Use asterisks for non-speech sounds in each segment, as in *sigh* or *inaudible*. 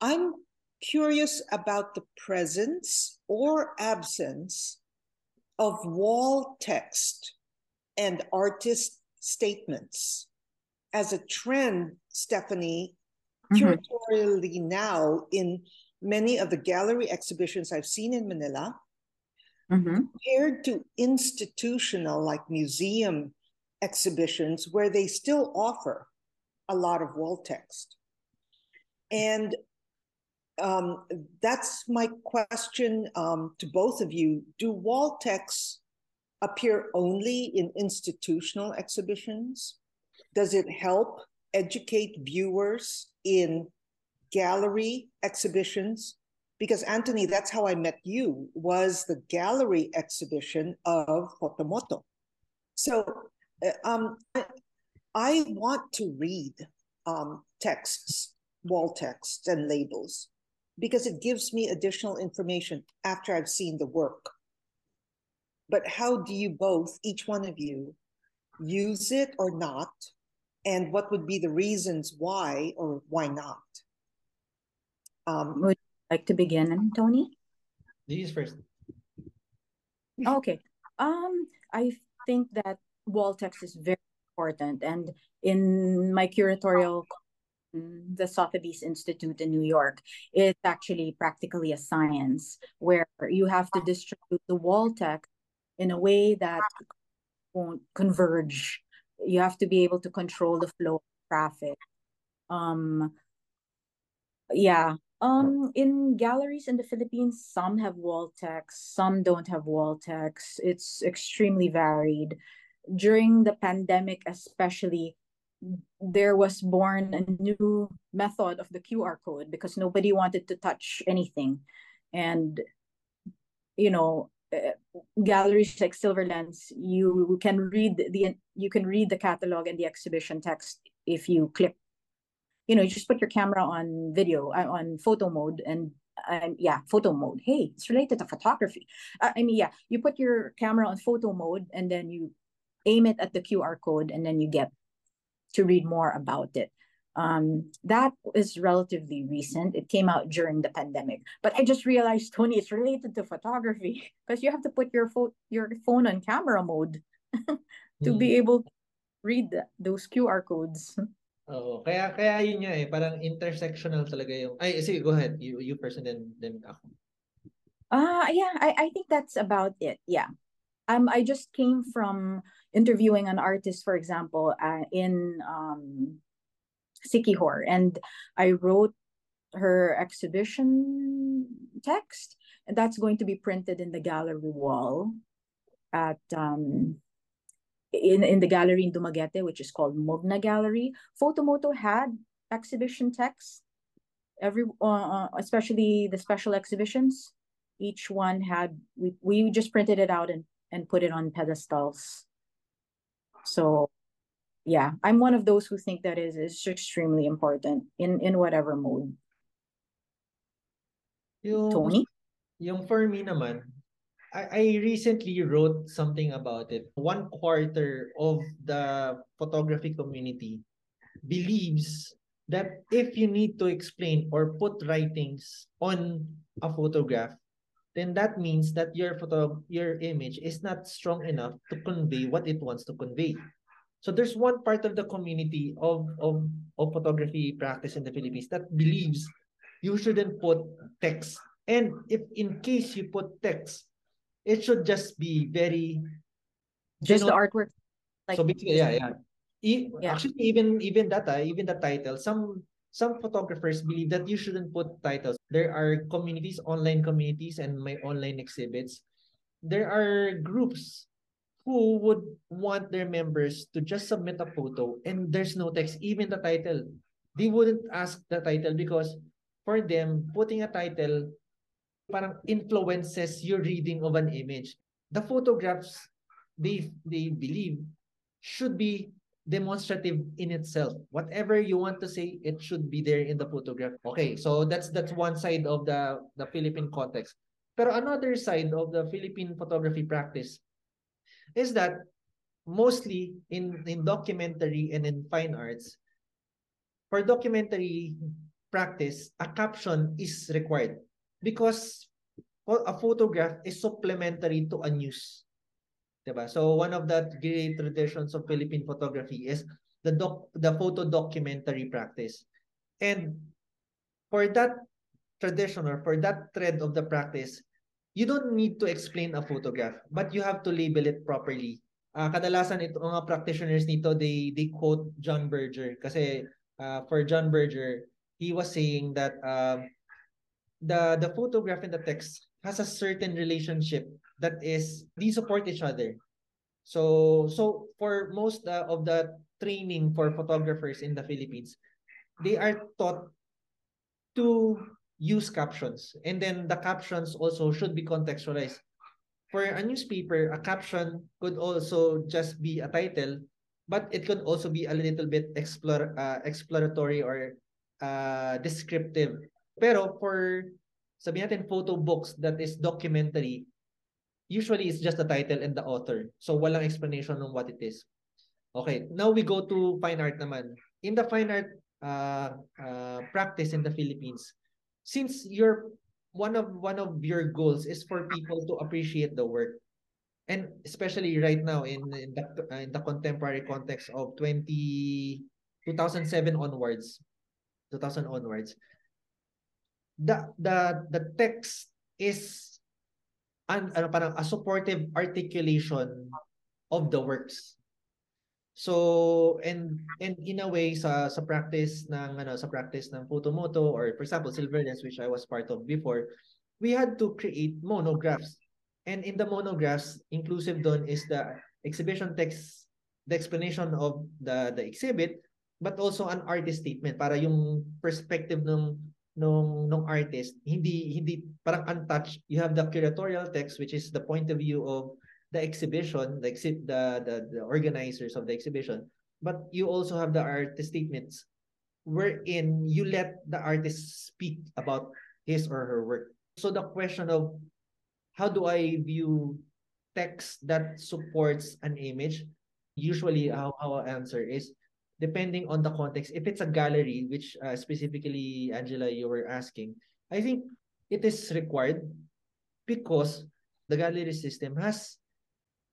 I'm curious about the presence or absence of wall text and artist statements as a trend, Stephanie, Mhm. curatorially now in many of the gallery exhibitions I've seen in Manila, Mhm. compared to institutional, like museum exhibitions, where they still offer a lot of wall text. And um, that's my question um, to both of you. Do wall texts appear only in institutional exhibitions? Does it help educate viewers in gallery exhibitions? Because Anthony, that's how I met you, was the gallery exhibition of Fotomoto. So uh, um, I, I want to read um, texts, wall texts and labels, because it gives me additional information after I've seen the work. But how do you both, each one of you, use it or not? And what would be the reasons why or why not? Um, Would you like to begin, Tony? Ladies first. Okay. Um, I think that wall text is very important, and in my curatorial, the Sotheby's Institute in New York, it's actually practically a science where you have to distribute the wall text in a way that won't converge. You have to be able to control the flow of traffic. Um, yeah. Um, in galleries in the Philippines, some have wall text, some don't have wall text. It's extremely varied. During the pandemic, especially, there was born a new method of the QR code because nobody wanted to touch anything. And, you know, uh, galleries like Silverlens, you can read the you can read the catalog and the exhibition text if you click you know, you just put your camera on video, uh, on photo mode, and um, yeah, photo mode. Hey, it's related to photography. Uh, I mean, yeah, you put your camera on photo mode, and then you aim it at the QR code, and then you get to read more about it. Um, that is relatively recent. It came out during the pandemic, but I just realized, Tony, it's related to photography *laughs* because you have to put your phone your phone on camera mode *laughs* to Mm. be able to read the- those QR codes. Oo, kaya kaya yun nga eh, parang intersectional talaga yung Ay, sige, go ahead. You you first and then then ako. Uh yeah, I, I think that's about it. Yeah. Um I just came from interviewing an artist, for example, uh, in um Siquijor, and I wrote her exhibition text, and that's going to be printed in the gallery wall at um in in the gallery in Dumaguete, which is called Mogna Gallery. Photomoto had exhibition text. Every uh, especially the special exhibitions, each one had we we just printed it out and and put it on pedestals. So yeah, I'm one of those who think that is is extremely important in in whatever mode. Yung Tony? yung for me naman, I, I recently wrote something about it. One quarter of the photography community believes that if you need to explain or put writings on a photograph, then that means that your photo your image is not strong enough to convey what it wants to convey. So there's one part of the community of of of photography practice in the Philippines that believes you shouldn't put text. And if in case you put text, it should just be very Just the geno- artwork, like so basically, yeah, yeah. E- Yeah. Actually, even even that, ah, even the title, some some photographers believe that you shouldn't put titles. There are communities, online communities, and my online exhibits. There are groups who would want their members to just submit a photo and there's no text, even the title. They wouldn't ask the title because for them, putting a title parang influences your reading of an image. The photographs they they believe should be demonstrative in itself. Whatever you want to say, it should be there in the photograph. Okay, so that's that's one side of the the Philippine context. Pero another side of the Philippine photography practice is that mostly in in documentary and in fine arts, for documentary, practice, a caption is required because a photograph is supplementary to a news. Diba? So one of the great traditions of Philippine photography is the doc the photo documentary practice. And for that tradition or for that thread of the practice, you don't need to explain a photograph, but you have to label it properly. Uh, kadalasan ito mga practitioners nito they they quote John Berger kasi uh, for John Berger, he was saying that uh, the the photograph and the text has a certain relationship that is they support each other. So so for most uh, of the training for photographers in the Philippines, they are taught to use captions and then the captions also should be contextualized. For a newspaper, a caption could also just be a title, but it could also be a little bit explore, uh, exploratory or uh, descriptive. Pero for sabi natin photo books that is documentary, usually it's just the title and the author. So walang explanation on what it is. Okay, now we go to fine art naman. In the fine art uh, uh, practice in the Philippines, since you're one of one of your goals is for people to appreciate the work, and especially right now in in the uh, in the contemporary context of 20 2007 onwards, 2000 onwards, the the the text is an ano parang a supportive articulation of the works. So and and in a way sa sa practice ng ano sa practice ng Photomoto or for example Silverlens which I was part of before, we had to create monographs. And in the monographs, inclusive doon is the exhibition text, the explanation of the the exhibit, but also an artist statement para yung perspective ng nung nung artist hindi hindi parang untouched. You have the curatorial text which is the point of view of the exhibition the the the, the organizers of the exhibition. But you also have the artist statements wherein you let the artist speak about his or her work. So the question of how do i view text that supports an image usually how, how i answer is depending on the context, if it's a gallery, which uh, specifically, Angela, you were asking, I think it is required because the gallery system has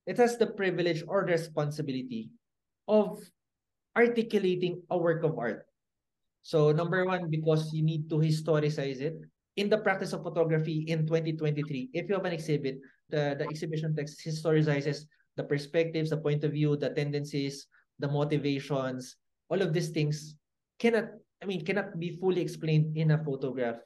it has the privilege or responsibility of articulating a work of art. So number one, because you need to historicize it. In the practice of photography in 2023, if you have an exhibit, the, the exhibition text historicizes the perspectives, the point of view, the tendencies, the motivations, all of these things cannot, I mean, cannot be fully explained in a photograph.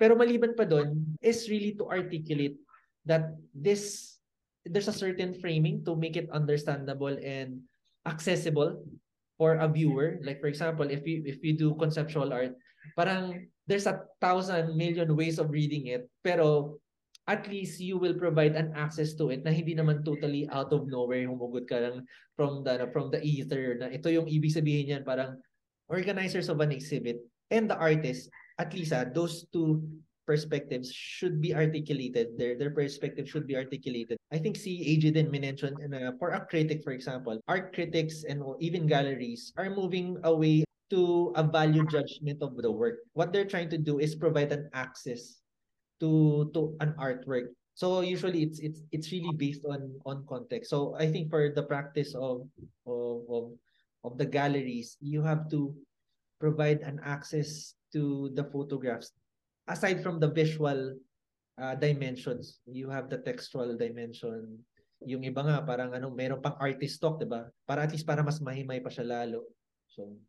Pero maliban pa doon is really to articulate that this, there's a certain framing to make it understandable and accessible for a viewer. Like for example, if you if you do conceptual art, parang there's a thousand million ways of reading it, pero at least you will provide an access to it na hindi naman totally out of nowhere humugot ka lang from the from the ether na ito yung ibig sabihin niyan parang organizers of an exhibit and the artist at least ah, those two perspectives should be articulated their their perspective should be articulated. I think si AJ din mentioned uh, for a critic for example art critics and even galleries are moving away to a value judgment of the work. What they're trying to do is provide an access to to an artwork. So usually it's it's it's really based on on context. So I think for the practice of of of, of the galleries, you have to provide an access to the photographs aside from the visual uh, dimensions. You have the textual dimension. Yung iba nga parang ano, meron pang artist talk, 'di ba? Para at least para mas mahimay pa siya lalo. So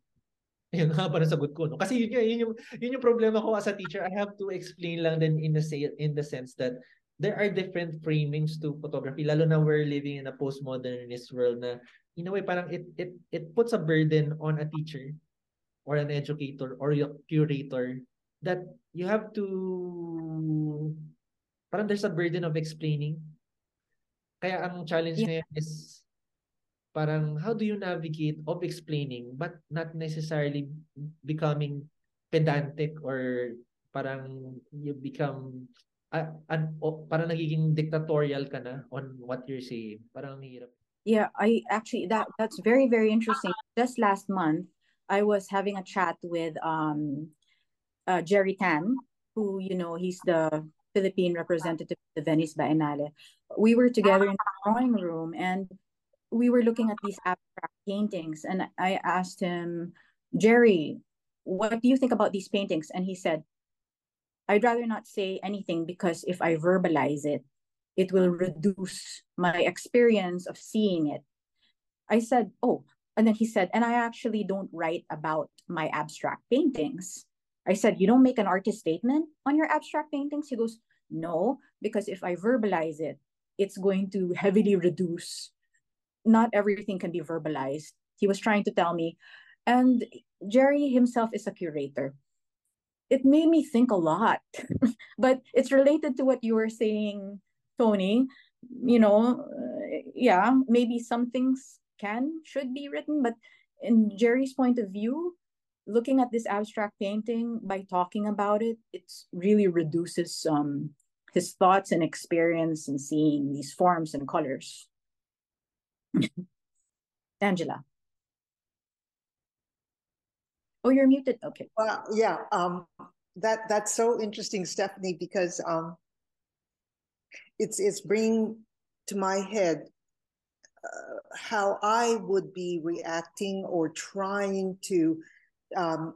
Ayun, haba ng sagot ko. No? Kasi yun, yun, yung, yun yung problema ko as a teacher. I have to explain lang din in the, say, in the sense that there are different framings to photography. Lalo na we're living in a postmodernist world na in a way parang it, it, it puts a burden on a teacher or an educator or your curator that you have to parang there's a burden of explaining. Kaya ang challenge yeah. ngayon is parang how do you navigate of explaining but not necessarily becoming pedantic or parang you become uh, an, oh, parang nagiging dictatorial ka na on what you're saying. Parang hirap. Yeah, I actually that that's very very interesting. Just last month, I was having a chat with um uh, Jerry Tan, who you know he's the Philippine representative of the Venice Biennale. We were together in the drawing room and we were looking at these abstract paintings, and I asked him, Jerry, what do you think about these paintings? And he said, I'd rather not say anything because if I verbalize it, it will reduce my experience of seeing it. I said, Oh, and then he said, and I actually don't write about my abstract paintings. I said, You don't make an artist statement on your abstract paintings? He goes, No, because if I verbalize it, it's going to heavily reduce. Not everything can be verbalized. He was trying to tell me. And Jerry himself is a curator. It made me think a lot, *laughs* but it's related to what you were saying, Tony. You know, uh, yeah, maybe some things can, should be written, but in Jerry's point of view, looking at this abstract painting by talking about it, it really reduces um, his thoughts and experience and seeing these forms and colors. *laughs* Angela. Oh, you're muted. Okay. Well, yeah. Um, that that's so interesting, Stephanie, because um, it's it's bringing to my head uh, how I would be reacting or trying to um,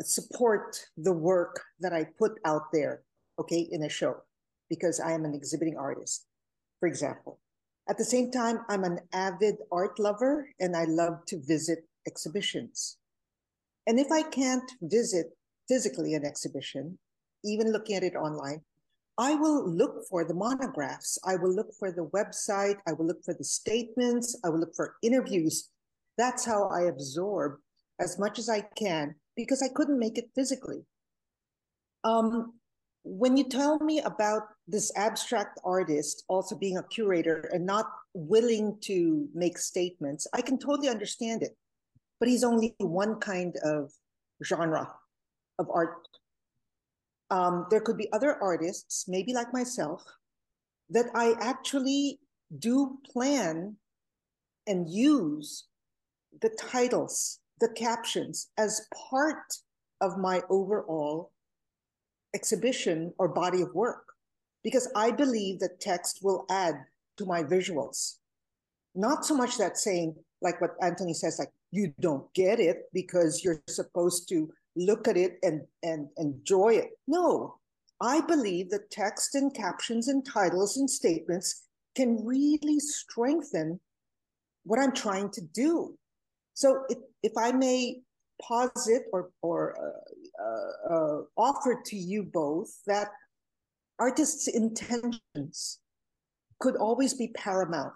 support the work that I put out there, okay, in a show, because I am an exhibiting artist, for example. At the same time, I'm an avid art lover and I love to visit exhibitions. And if I can't visit physically an exhibition, even looking at it online, I will look for the monographs. I will look for the website. I will look for the statements. I will look for interviews. That's how I absorb as much as I can because I couldn't make it physically. Um, when you tell me about this abstract artist also being a curator and not willing to make statements, I can totally understand it. But he's only one kind of genre of art. Um, there could be other artists, maybe like myself, that I actually do plan and use the titles, the captions as part of my overall exhibition or body of work because I believe that text will add to my visuals. Not so much that saying, like what Anthony says, like, you don't get it because you're supposed to look at it and, and enjoy it. No, I believe that text and captions and titles and statements can really strengthen what I'm trying to do. So if, if I may posit or, or uh, uh, uh, offer to you both that artists' intentions could always be paramount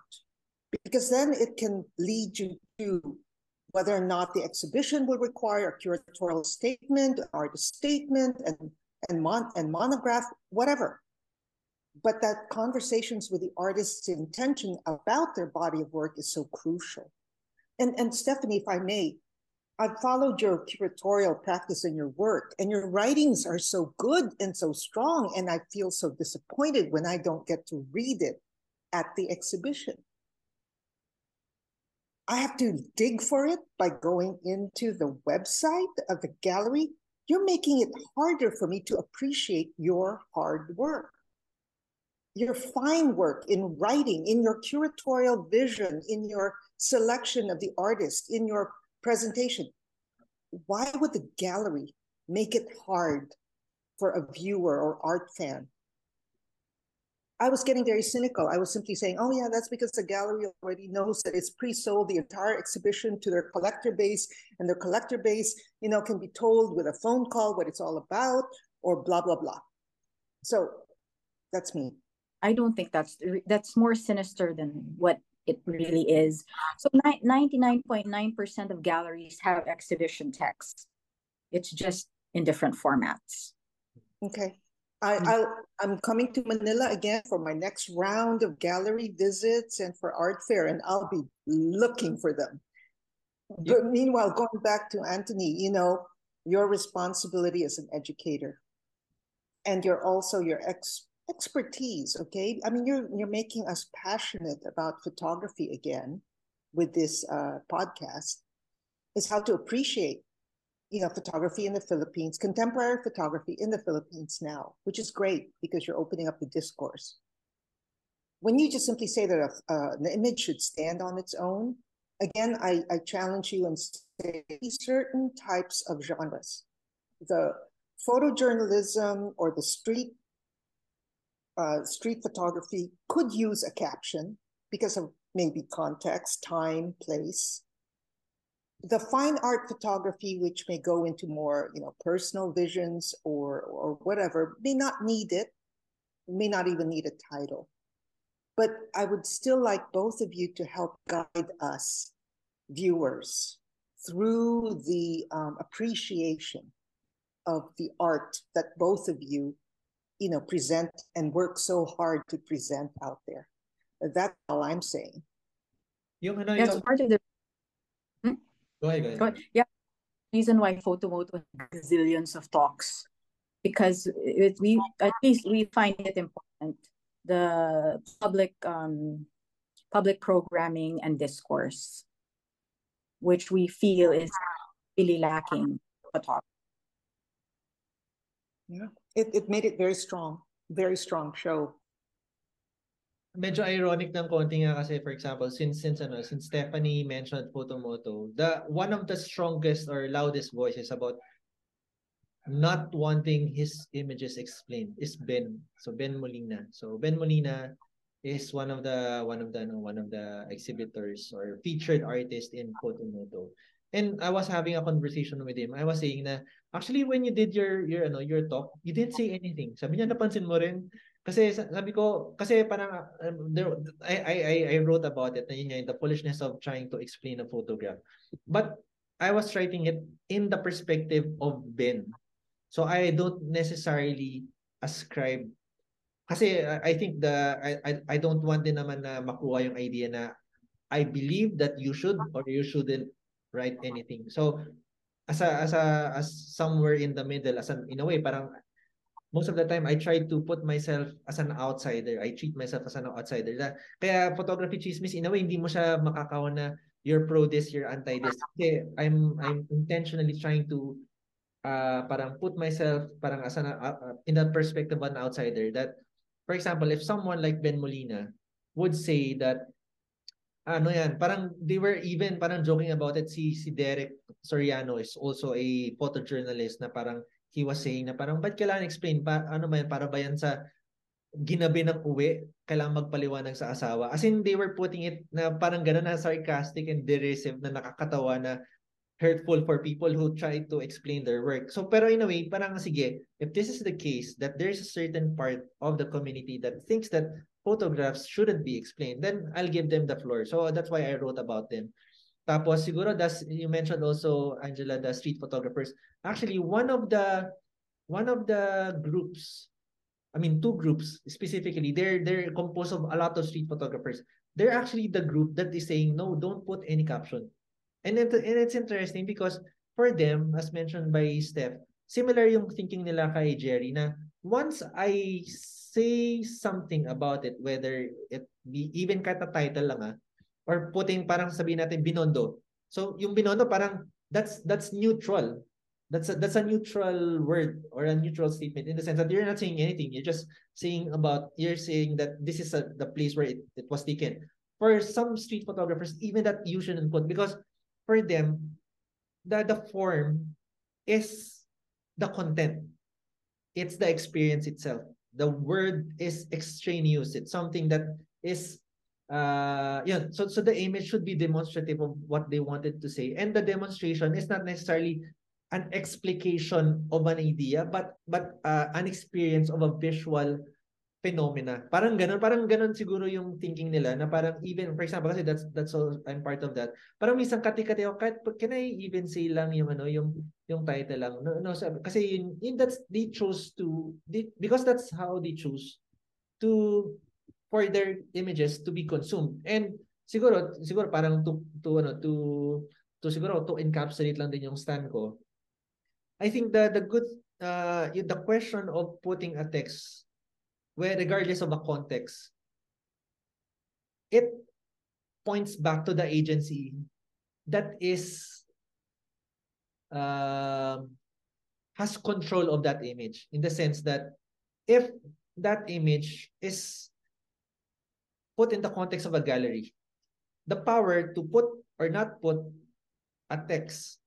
because then it can lead you to whether or not the exhibition will require a curatorial statement, artist statement, and and, mon- and monograph, whatever. But that conversations with the artist's intention about their body of work is so crucial. And and Stephanie, if I may, I've followed your curatorial practice and your work, and your writings are so good and so strong. And I feel so disappointed when I don't get to read it at the exhibition. I have to dig for it by going into the website of the gallery. You're making it harder for me to appreciate your hard work, your fine work in writing, in your curatorial vision, in your selection of the artist, in your presentation. Why would the gallery make it hard for a viewer or art fan? I was getting very cynical. I was simply saying, oh, yeah, that's because the gallery already knows that it's pre sold the entire exhibition to their collector base, and their collector base, you know, can be told with a phone call what it's all about or blah, blah, blah. So that's me. I don't think that's that's more sinister than what it really is. So 99.9% of galleries have exhibition text. It's just in different formats. Okay. I, mm. I I'm coming to Manila again for my next round of gallery visits and for art fair, and I'll be looking for them. But meanwhile, going back to Anthony, you know, your responsibility as an educator, and you're also your ex expertise okay i mean you're you're making us passionate about photography again with this uh, podcast is how to appreciate you know, photography in the Philippines, contemporary photography in the Philippines now, which is great because you're opening up the discourse. When you just simply say that a, uh, an image should stand on its own, again, I, I challenge you and say certain types of genres. The photojournalism or the street uh, street photography could use a caption because of maybe context, time, place. The fine art photography, which may go into more, you know, personal visions or or whatever, may not need it, may not even need a title. But I would still like both of you to help guide us, viewers, through the um, appreciation of the art that both of you you know, present and work so hard to present out there. That's all I'm saying. Yung ano, That's yung... part of the. Hmm? Go ahead, go ahead. Yeah, reason why Photomoto has zillions of talks because it, we at least we find it important the public um public programming and discourse which we feel is really lacking photography. Yeah it, it made it very strong, very strong show. Medyo ironic ng konti nga kasi for example, since since ano, since Stephanie mentioned Photomoto, the one of the strongest or loudest voices about not wanting his images explained is Ben. So Ben Molina. So Ben Molina is one of the one of the no, one of the exhibitors or featured artist in Photomoto. And I was having a conversation with him. I was saying na actually when you did your your ano your talk, you didn't say anything. Sabi niya napansin mo rin kasi sabi ko kasi parang um, there, I I I wrote about it na yun yung the foolishness of trying to explain a photograph. But I was writing it in the perspective of Ben. So I don't necessarily ascribe kasi I think the I I, I don't want din naman na makuha yung idea na I believe that you should or you shouldn't write anything. So as a as a as somewhere in the middle as an in a way parang most of the time I try to put myself as an outsider. I treat myself as an outsider. Kaya photography chismis in a way hindi mo siya makakawa na you're pro this, you're anti this. Kasi I'm I'm intentionally trying to uh parang put myself parang as an uh, in that perspective of an outsider that for example if someone like Ben Molina would say that ano yan, parang they were even parang joking about it. Si si Derek Soriano is also a photojournalist na parang he was saying na parang ba't kailangan explain? Pa ano ba yan? Para ba yan sa ginabi ng uwi? Kailangan magpaliwanag sa asawa. As in they were putting it na parang gano'n na sarcastic and derisive na nakakatawa na hurtful for people who try to explain their work. So pero in a way, parang sige, if this is the case that there's a certain part of the community that thinks that photographs shouldn't be explained, then I'll give them the floor. So that's why I wrote about them. Tapos siguro das you mentioned also Angela the street photographers. Actually one of the one of the groups I mean two groups specifically they're they're composed of a lot of street photographers. They're actually the group that is saying no don't put any caption. And it, and it's interesting because for them as mentioned by Steph similar yung thinking nila kay Jerry na once I say something about it, whether it be even kahit na title lang ah, or putting parang sabihin natin binondo. So yung binondo parang that's that's neutral. That's a, that's a neutral word or a neutral statement in the sense that you're not saying anything. You're just saying about you're saying that this is a, the place where it, it was taken. For some street photographers, even that you shouldn't put because for them, the the form is the content. It's the experience itself the word is extraneous. It's something that is uh yeah so so the image should be demonstrative of what they wanted to say and the demonstration is not necessarily an explication of an idea but but uh, an experience of a visual phenomena. Parang ganun, parang ganun siguro yung thinking nila na parang even, for example, kasi that's, that's all, I'm part of that. Parang minsan kati-kati ako, kahit, can I even say lang yung ano, yung, yung title lang. No, no, kasi yun, yun that's, they chose to, they, because that's how they choose to, for their images to be consumed. And siguro, siguro parang to, to, ano, to, to siguro, to encapsulate lang din yung stand ko. I think the, the good, uh, the question of putting a text where regardless of the context, it points back to the agency that is um, has control of that image in the sense that if that image is put in the context of a gallery, the power to put or not put a text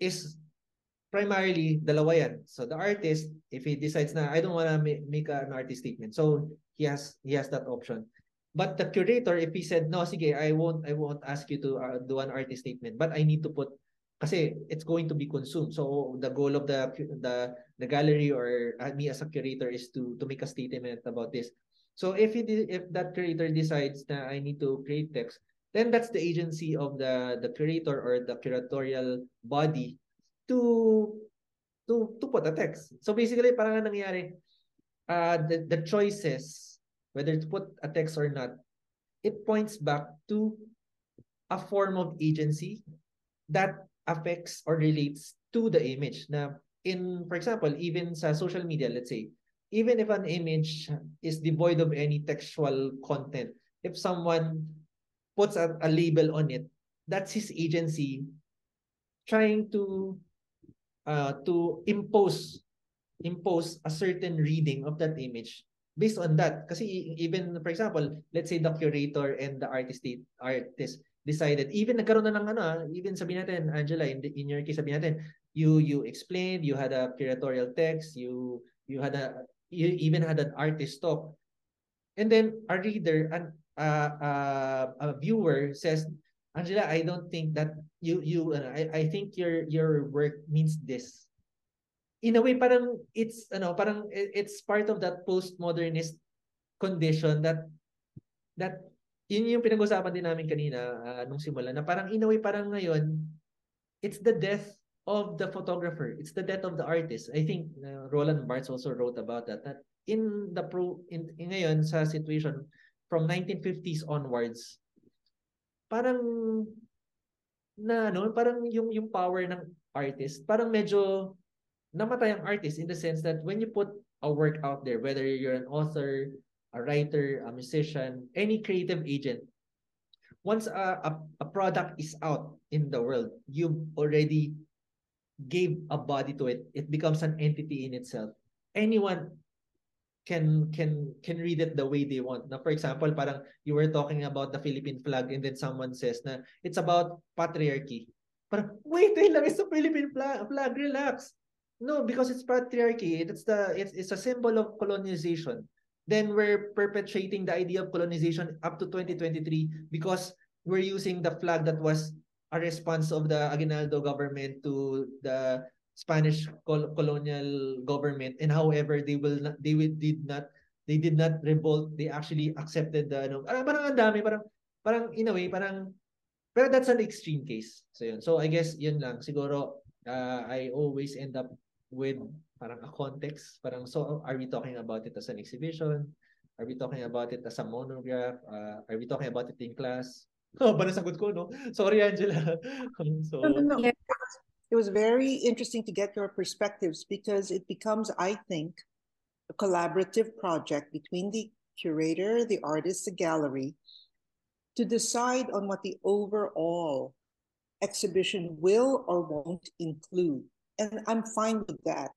is primarily dalawa yan. So the artist, if he decides na I don't want to make an artist statement, so he has he has that option. But the curator, if he said no, sige, I won't I won't ask you to uh, do an artist statement, but I need to put kasi it's going to be consumed. So the goal of the the the gallery or uh, me as a curator is to to make a statement about this. So if he if that curator decides that I need to create text, then that's the agency of the the curator or the curatorial body to to to put a text. So basically parang nangyayari uh the the choices whether to put a text or not it points back to a form of agency that affects or relates to the image na in for example even sa social media let's say even if an image is devoid of any textual content if someone puts a, a label on it that's his agency trying to uh, to impose impose a certain reading of that image based on that. Kasi even for example let's say the curator and the artist artist decided even nagkaroon na ng ano ah, even sabihin natin Angela in, the, in your case sabihin natin you you explained you had a curatorial text you you had a you even had an artist talk. And then a reader and uh, uh, a viewer says Angela, I don't think that you you uh, I I think your your work means this. In a way parang it's ano parang it's part of that postmodernist condition that that yun yung pinag-usapan din namin kanina uh, nung simula na parang in a way parang ngayon it's the death of the photographer. It's the death of the artist. I think uh, Roland Barthes also wrote about that that in the pro in, in ngayon sa situation from 1950s onwards parang na ano, parang yung yung power ng artist, parang medyo namatay ang artist in the sense that when you put a work out there, whether you're an author, a writer, a musician, any creative agent, once a, a, a product is out in the world, you've already gave a body to it. It becomes an entity in itself. Anyone can can can read it the way they want. Now, for example, parang you were talking about the Philippine flag and then someone says na it's about patriarchy. Parang, wait, wait lang, it's a Philippine flag, flag, relax. No, because it's patriarchy. It's the it's, it's a symbol of colonization. Then we're perpetuating the idea of colonization up to 2023 because we're using the flag that was a response of the Aguinaldo government to the Spanish col- colonial government and however they will not they will, did not they did not revolt they actually accepted the ano parang, parang ang dami parang parang in a way parang pero that's an extreme case. So yun. So I guess yun lang. Siguro uh, I always end up with parang a context. Parang so are we talking about it as an exhibition? Are we talking about it as a monograph? Uh, are we talking about it in class? *laughs* Oh, ba nasagot ko, no? Sorry, Angela. *laughs* so, no, no, no. It was very interesting to get your perspectives because it becomes, I think, a collaborative project between the curator, the artist, the gallery, to decide on what the overall exhibition will or won't include. And I'm fine with that.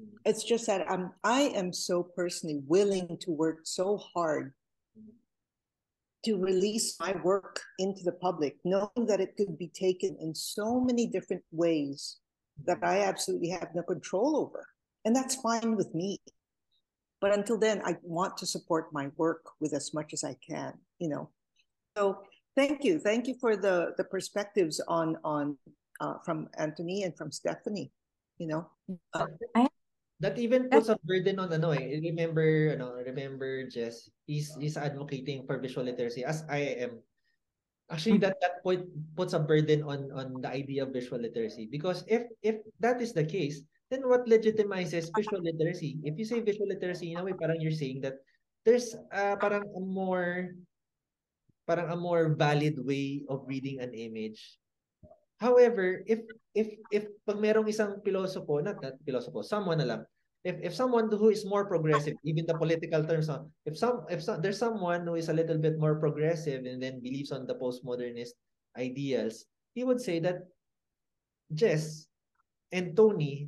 Mm-hmm. It's just that I'm I am so personally willing to work so hard to release my work into the public, knowing that it could be taken in so many different ways that I absolutely have no control over. And that's fine with me. But until then, I want to support my work with as much as I can, you know. So thank you. Thank you for the, the perspectives on, on uh, from Anthony and from Stephanie, you know. Uh, that even puts a burden on ano eh. Remember, ano, remember Jess, he's, he's advocating for visual literacy as I am. Actually, that that point puts a burden on on the idea of visual literacy because if if that is the case, then what legitimizes visual literacy? If you say visual literacy, in a way, parang you're saying that there's uh, parang a more parang a more valid way of reading an image However, if if if pag merong isang pilosopo, not that pilosopo, someone na lang, if if someone who is more progressive, even the political terms, if some if some, there's someone who is a little bit more progressive and then believes on the postmodernist ideals, he would say that, Jess, and Tony,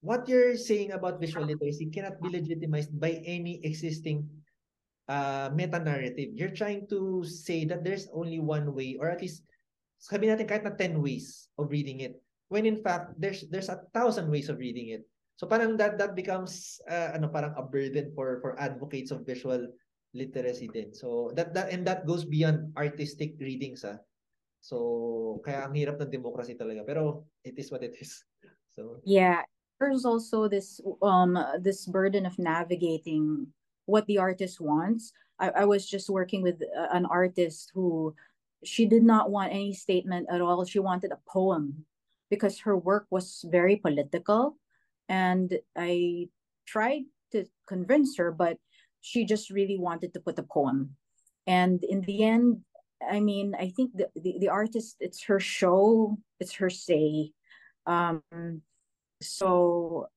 what you're saying about visual literacy cannot be legitimized by any existing uh, meta-narrative. You're trying to say that there's only one way or at least sabi natin kahit na 10 ways of reading it. When in fact, there's there's a thousand ways of reading it. So parang that that becomes uh, ano parang a burden for for advocates of visual literacy din. So that that and that goes beyond artistic readings ah. So kaya ang hirap ng democracy talaga. Pero it is what it is. *laughs* So Yeah, there's also this um this burden of navigating what the artist wants. I, I was just working with uh, an artist who she did not want any statement at all. She wanted a poem because her work was very political. And I tried to convince her, but she just really wanted to put a poem. And in the end, I mean, I think the, the, the artist, it's her show, it's her say. Um, so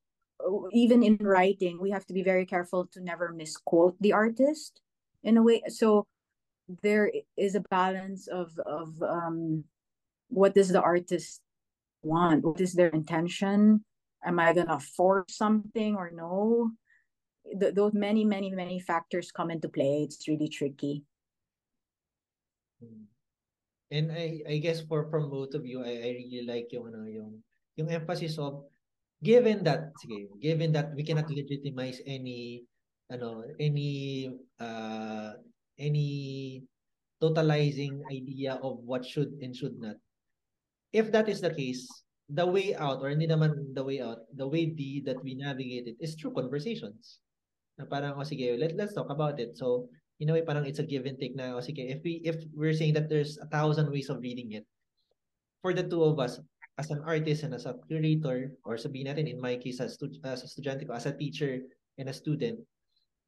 even in writing, we have to be very careful to never misquote the artist in a way. So there is a balance of of um, what does the artist want? What is their intention? Am I gonna force something or no? Th- those many, many, many factors come into play. It's really tricky. And I I guess for from both of you, I, I really like yung ano yung yung emphasis of given that given that we cannot legitimize any ano any uh any totalizing idea of what should and should not. If that is the case, the way out or hindi naman the way out, the way D that we navigate it is through conversations. Na parang oh sige, let let's talk about it. So in a way parang it's a give and take na oh sige, if we if we're saying that there's a thousand ways of reading it, for the two of us as an artist and as a curator or sabihin natin in my case as, as a estudyante ko, as a teacher and a student,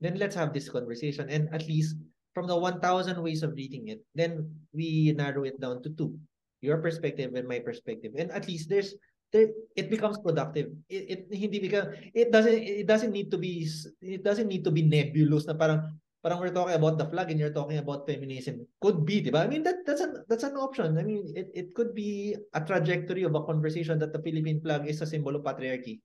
then let's have this conversation and at least from the 1000 ways of reading it, then we narrow it down to two. Your perspective and my perspective. And at least there's there it becomes productive. It, it hindi become it doesn't it doesn't need to be it doesn't need to be nebulous na parang parang we're talking about the flag and you're talking about feminism. Could be, di ba? I mean, that, that's, an, that's an option. I mean, it, it could be a trajectory of a conversation that the Philippine flag is a symbol of patriarchy.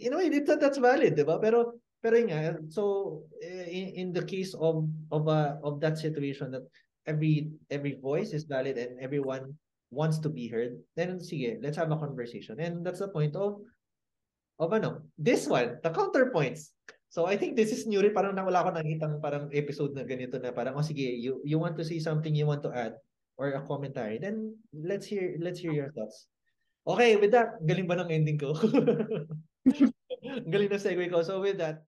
In a way, it, that's valid, di ba? Pero, pero yun nga, so, in, in the case of, of, a, of that situation that every, every voice is valid and everyone wants to be heard, then sige, let's have a conversation. And that's the point of, of ano, this one, the counterpoints. So I think this is new rin, parang wala ko nakitang parang episode na ganito na parang, oh sige, you, you want to see something you want to add or a commentary, then let's hear, let's hear your thoughts. Okay, with that, galing ba ng ending ko? *laughs* galing na segue ko. So with that,